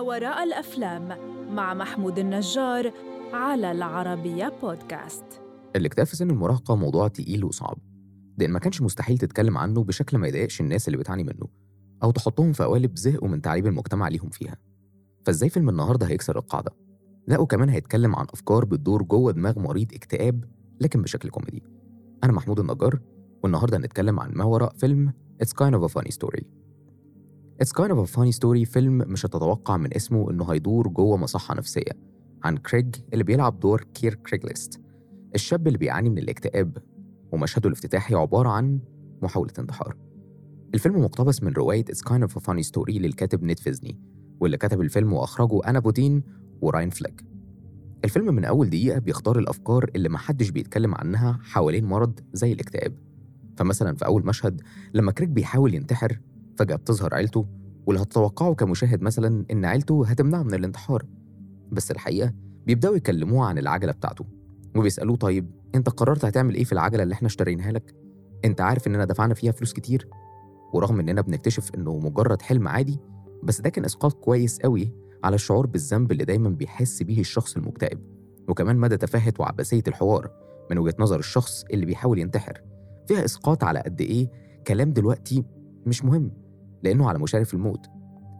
ما وراء الأفلام مع محمود النجار على العربية بودكاست. الاكتئاب في سن المراهقة موضوع تقيل وصعب. لأن ما كانش مستحيل تتكلم عنه بشكل ما يضايقش الناس اللي بتعاني منه أو تحطهم في قوالب زهقوا من تعليم المجتمع ليهم فيها. فإزاي فيلم النهاردة هيكسر القاعدة؟ لا وكمان هيتكلم عن أفكار بتدور جوه دماغ مريض اكتئاب لكن بشكل كوميدي. أنا محمود النجار والنهاردة هنتكلم عن ما وراء فيلم It's kind of a funny story. It's kind of a funny story. فيلم مش هتتوقع من اسمه إنه هيدور جوه مصحة نفسية عن كريج اللي بيلعب دور كير جيلكريست الشاب اللي بيعاني من الاكتئاب ومشهده الافتتاحي عبارة عن محاولة انتحار. الفيلم مقتبس من رواية It's kind of a funny story للكاتب نيد فيزيني واللي كتب الفيلم وأخرجه آنا بودين وراين فليك. الفيلم من أول دقيقة بيختار الأفكار اللي محدش بيتكلم عنها حوالين مرض زي الاكتئاب. فمثلا في أول مشهد لما كريك بيحاول ينتحر فجأة بتظهر عيلته واللي هتتوقعه كمشاهد مثلا إن عيلته هتمنعه من الانتحار بس الحقيقة بيبدأوا يكلموه عن العجلة بتاعته وبيسألوه طيب أنت قررت هتعمل إيه في العجلة اللي إحنا اشتريناها لك؟ أنت عارف إننا دفعنا فيها فلوس كتير؟ ورغم إننا بنكتشف إنه مجرد حلم عادي بس ده كان إسقاط كويس قوي على الشعور بالذنب اللي دايما بيحس بيه الشخص المكتئب وكمان مدى تفاهة وعبثية الحوار من وجهة نظر الشخص اللي بيحاول ينتحر فيها إسقاط على قد إيه كلام دلوقتي مش مهم لأنه على مشارف الموت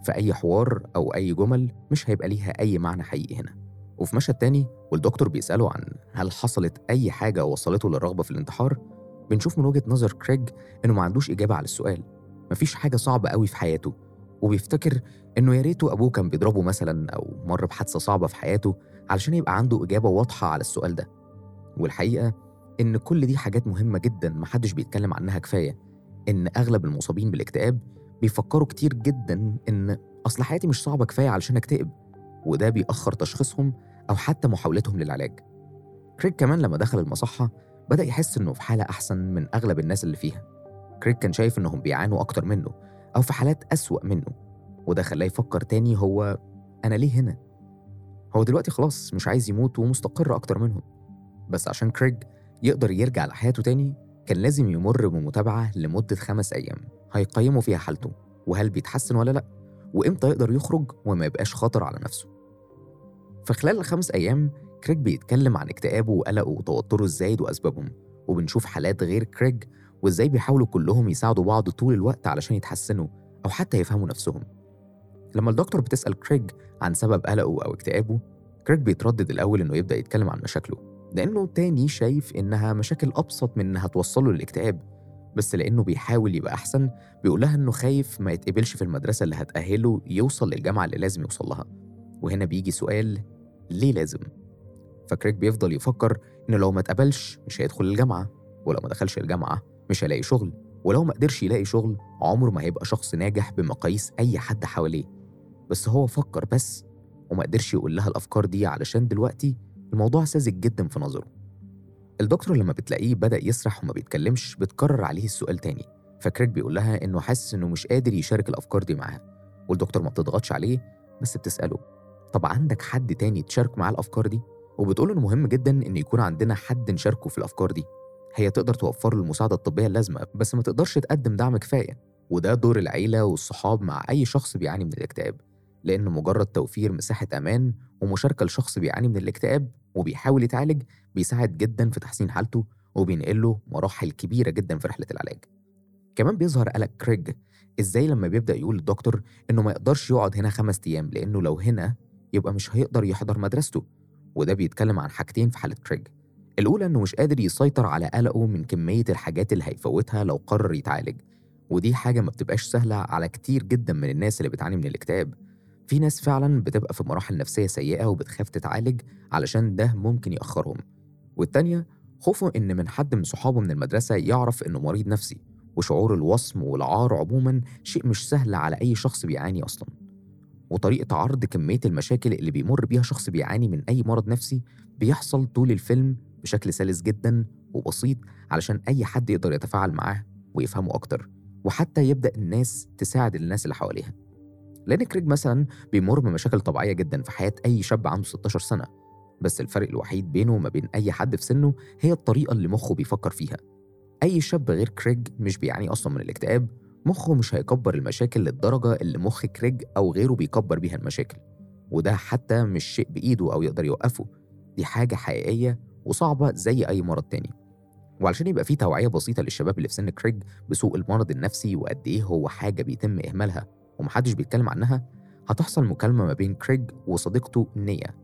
فأي حوار أو أي جمل مش هيبقى ليها أي معنى حقيقي هنا. وفي مشهد تاني والدكتور بيسأله عن هل حصلت أي حاجة وصلته للرغبة في الانتحار بنشوف من وجهة نظر كريج إنه ما عندوش إجابة على السؤال. مفيش حاجة صعبة قوي في حياته وبيفتكر إنه يا ريته أبوه كان بيضربه مثلا أو مر بحادثة صعبة في حياته علشان يبقى عنده إجابة واضحة على السؤال ده. والحقيقة إن كل دي حاجات مهمة جدا محدش بيتكلم عنها كفاية إن أغلب المصابين بالاكتئاب بيفكروا كتير جدا إن أصل حياتي مش صعبة كفاية علشان أكتئب وده بيأخر تشخيصهم أو حتى محاولتهم للعلاج. كريك كمان لما دخل المصحة بدأ يحس إنه في حالة أحسن من أغلب الناس اللي فيها. كريك كان شايف إنهم بيعانوا أكتر منه أو في حالات أسوأ منه وده خلاه يفكر تاني هو أنا ليه هنا؟ هو دلوقتي خلاص مش عايز يموت ومستقر أكتر منهم بس عشان كريج يقدر يرجع لحياته تاني كان لازم يمر بمتابعة لمدة خمس أيام. هيقيموا فيها حالته وهل بيتحسن ولا لأ وإمتى يقدر يخرج وما يبقاش خطر على نفسه. فخلال الخمس أيام كريج بيتكلم عن اكتئابه وقلقه وتوتره الزايد وأسبابهم وبنشوف حالات غير كريج وإزاي بيحاولوا كلهم يساعدوا بعض طول الوقت علشان يتحسنوا أو حتى يفهموا نفسهم. لما الدكتور بتسأل كريج عن سبب قلقه أو اكتئابه كريج بيتردد الأول إنه يبدأ يتكلم عن مشاكله لأنه تاني شايف إنها مشاكل أبسط من إنها توصله للاكتئاب. بس لأنه بيحاول يبقى أحسن بيقولها إنه خايف ما يتقبلش في المدرسة اللي هتأهله يوصل للجامعة اللي لازم يوصل لها. وهنا بيجي سؤال ليه لازم؟ فكريك بيفضل يفكر إنه لو ما اتقبلش مش هيدخل الجامعة ولو ما دخلش الجامعة مش هيلاقي شغل ولو ما قدرش يلاقي شغل عمره ما هيبقى شخص ناجح بمقاييس أي حد حواليه. بس هو فكر بس وما قدرش يقول لها الأفكار دي علشان دلوقتي الموضوع ساذج جدا في نظره. الدكتور لما بتلاقيه بدأ يسرح وما بيتكلمش بتكرر عليه السؤال تاني. فكريك بيقول لها إنه حاسس إنه مش قادر يشارك الأفكار دي معاها. والدكتور ما بتضغطش عليه بس بتسأله طب عندك حد تاني تشارك معاه الأفكار دي؟ وبتقول إنه مهم جدا إن يكون عندنا حد نشاركه في الأفكار دي. هي تقدر توفر له المساعدة الطبية اللازمة بس ما تقدرش تقدم دعم كفاية. وده دور العيلة والصحاب مع أي شخص بيعاني من الاكتئاب. لأن مجرد توفير مساحة أمان ومشاركة لشخص بيعاني من الاكتئاب وبيحاول يتعالج بيساعد جدا في تحسين حالته وبينقله مراحل كبيرة جدا في رحلة العلاج. كمان بيظهر قلق كريج إزاي لما بيبدأ يقول للدكتور إنه ما يقدرش يقعد هنا خمس أيام لأنه لو هنا يبقى مش هيقدر يحضر مدرسته. وده بيتكلم عن حاجتين في حالة كريج. الأولى إنه مش قادر يسيطر على قلقه من كمية الحاجات اللي هيفوتها لو قرر يتعالج. ودي حاجة ما بتبقاش سهلة على كتير جدا من الناس اللي بتعاني من الاكتئاب. في ناس فعلا بتبقى في مراحل نفسية سيئة وبتخاف تتعالج علشان ده ممكن يأخرهم. والتانية خوفه إن من حد من صحابه من المدرسة يعرف إنه مريض نفسي وشعور الوصم والعار عموما شيء مش سهل على أي شخص بيعاني أصلا. وطريقة عرض كمية المشاكل اللي بيمر بيها شخص بيعاني من أي مرض نفسي بيحصل طول الفيلم بشكل سلس جدا وبسيط علشان أي حد يقدر يتفاعل معاه ويفهمه أكتر وحتى يبدأ الناس تساعد الناس اللي حواليها. لأن كريج مثلا بيمر بمشاكل طبيعية جدا في حياة أي شاب عنده 16 سنة. بس الفرق الوحيد بينه وما بين أي حد في سنه هي الطريقة اللي مخه بيفكر فيها. أي شاب غير كريج مش بيعاني أصلا من الاكتئاب مخه مش هيكبر المشاكل للدرجة اللي مخ كريج أو غيره بيكبر بيها المشاكل. وده حتى مش شيء بإيده أو يقدر يوقفه. دي حاجة حقيقية وصعبة زي أي مرض تاني. وعلشان يبقى في توعية بسيطة للشباب اللي في سن كريج بسوء المرض النفسي وقد إيه هو حاجة بيتم إهمالها ومحدش بيتكلم عنها هتحصل مكالمة ما بين كريج وصديقته نيا.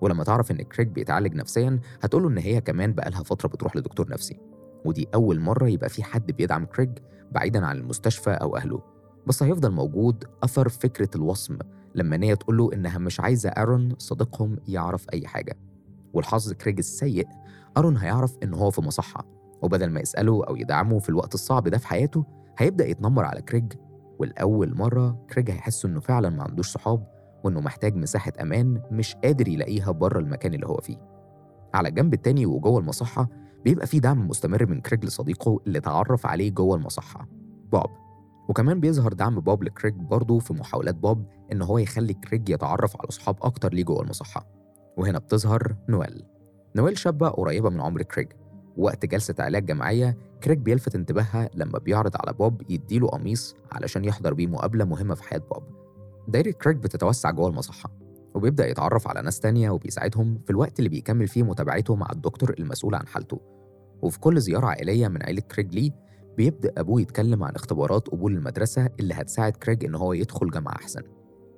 ولما تعرف إن كريج بيتعالج نفسيا هتقوله إن هي كمان بقالها فترة بتروح لدكتور نفسي. ودي أول مرة يبقى في حد بيدعم كريج بعيدا عن المستشفى أو أهله. بس هيفضل موجود أثر فكرة الوصم لما نيا تقوله إنها مش عايزة أرون صديقهم يعرف أي حاجة. ولحظ كريج السيء أرون هيعرف إن هو في مصحة. وبدل ما يسأله أو يدعمه في الوقت الصعب ده في حياته هيبدأ يتنمر على كريج ولأول مرة كريج هيحس إنه فعلا ما عندوش صحاب وإنه محتاج مساحة أمان مش قادر يلاقيها بره المكان اللي هو فيه. على الجنب التاني وجوه المصحة بيبقى في دعم مستمر من كريج لصديقه اللي اتعرف عليه جوه المصحة بوب. وكمان بيظهر دعم بوب لكريج برضه في محاولات بوب إن هو يخلي كريج يتعرف على صحاب أكتر ليه جوه المصحة. وهنا بتظهر نويل. نويل شابة قريبة من عمر كريج. وقت جلسة علاج جماعية كريج بيلفت انتباهها لما بيعرض على بوب يديله قميص علشان يحضر بيه مقابلة مهمة في حياة بوب. دايرة كريج بتتوسع جوه المصحة وبيبدأ يتعرف على ناس تانية وبيساعدهم في الوقت اللي بيكمل فيه متابعته مع الدكتور المسؤول عن حالته. وفي كل زيارة عائلية من عيلة كريج ليه بيبدأ أبوه يتكلم عن اختبارات قبول المدرسة اللي هتساعد كريج إن هو يدخل جامعة أحسن.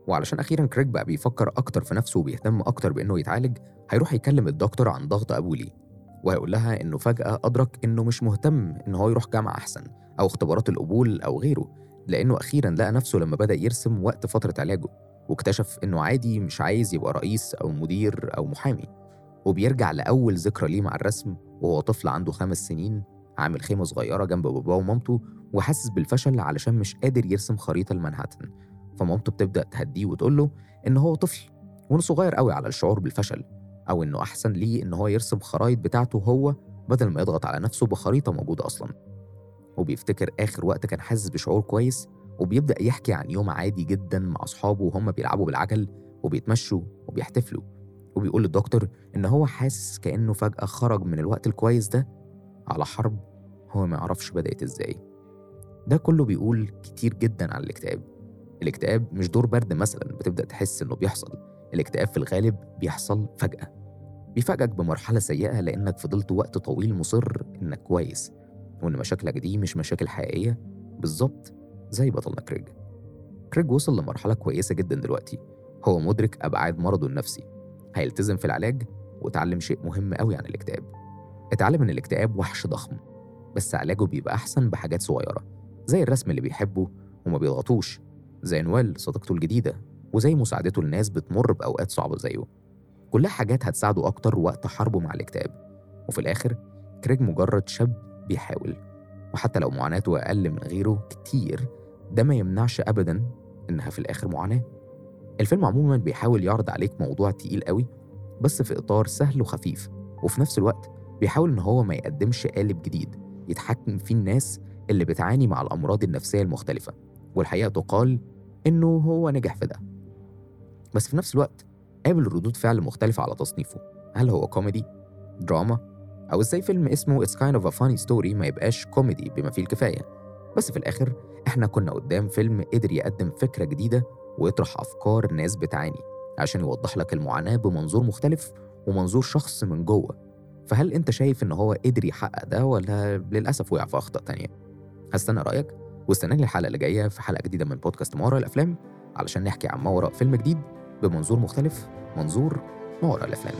وعلشان أخيرا كريج بقى بيفكر أكتر في نفسه وبيهتم أكتر بإنه يتعالج هيروح يكلم الدكتور عن ضغط أبوه ليه. وهيقول لها إنه فجأة أدرك إنه مش مهتم إن هو يروح جامعة أحسن أو اختبارات القبول أو غيره لأنه أخيرا لقى نفسه لما بدأ يرسم وقت فترة علاجه واكتشف إنه عادي مش عايز يبقى رئيس أو مدير أو محامي وبيرجع لأول ذكرى ليه مع الرسم وهو طفل عنده خمس سنين عامل خيمة صغيرة جنب باباه ومامته وحاسس بالفشل علشان مش قادر يرسم خريطة لمنهاتن. فمامته بتبدأ تهديه وتقول له إن هو طفل وإنه صغير قوي على الشعور بالفشل أو إنه أحسن ليه إن هو يرسم خرايط بتاعته هو بدل ما يضغط على نفسه بخريطة موجودة أصلا. وبيفتكر آخر وقت كان حاسس بشعور كويس وبيبدأ يحكي عن يوم عادي جدا مع أصحابه وهم بيلعبوا بالعجل وبيتمشوا وبيحتفلوا. وبيقول للدكتور إن هو حاسس كأنه فجأة خرج من الوقت الكويس ده على حرب هو ما يعرفش بدأت إزاي. ده كله بيقول كتير جدا عن الاكتئاب. الاكتئاب مش دور برد مثلا بتبدأ تحس إنه بيحصل. الاكتئاب في الغالب بيحصل فجأة. بيفاجئك بمرحلة سيئة لأنك فضلت وقت طويل مصر إنك كويس وإن مشاكلك دي مش مشاكل حقيقية. بالظبط زي بطلنا كريج. كريج وصل لمرحلة كويسة جدا دلوقتي. هو مدرك أبعاد مرضه النفسي. هيلتزم في العلاج وتعلم شيء مهم قوي عن الاكتئاب. اتعلم إن الاكتئاب وحش ضخم بس علاجه بيبقى أحسن بحاجات صغيرة زي الرسم اللي بيحبه وما بيضغطوش زي نويل صديقته الجديدة وزي مساعدته لناس بتمر بأوقات صعبة زيه. كلها حاجات هتساعده أكتر وقت حربه مع الاكتئاب. وفي الآخر كريج مجرد شاب بيحاول. وحتى لو معاناته أقل من غيره كتير ده ما يمنعش أبدا إنها في الآخر معاناة. الفيلم عموما بيحاول يعرض عليك موضوع تقيل قوي بس في إطار سهل وخفيف. وفي نفس الوقت بيحاول إن هو ما يقدمش قالب جديد يتحكم فيه الناس اللي بتعاني مع الأمراض النفسية المختلفة. والحقيقة تقال إنه هو نجح في ده. بس في نفس الوقت قابل ردود فعل مختلفة على تصنيفه هل هو كوميدي؟ دراما؟ أو إزاي فيلم اسمه It's kind of a funny story ما يبقاش كوميدي بما فيه الكفاية بس في الآخر إحنا كنا قدام فيلم قدر يقدم فكرة جديدة ويطرح أفكار ناس بتعاني عشان يوضح لك المعاناة بمنظور مختلف ومنظور شخص من جوه فهل أنت شايف إن هو قدر يحقق ده ولا للأسف وقع في أخطاء تانية؟ هستنى رأيك واستناني الحلقة اللي جاية في حلقة جديدة من بودكاست ما وراء الأفلام علشان نحكي عن ما وراء فيلم جديد بمنظور مختلف منظور ما وراء الأفلام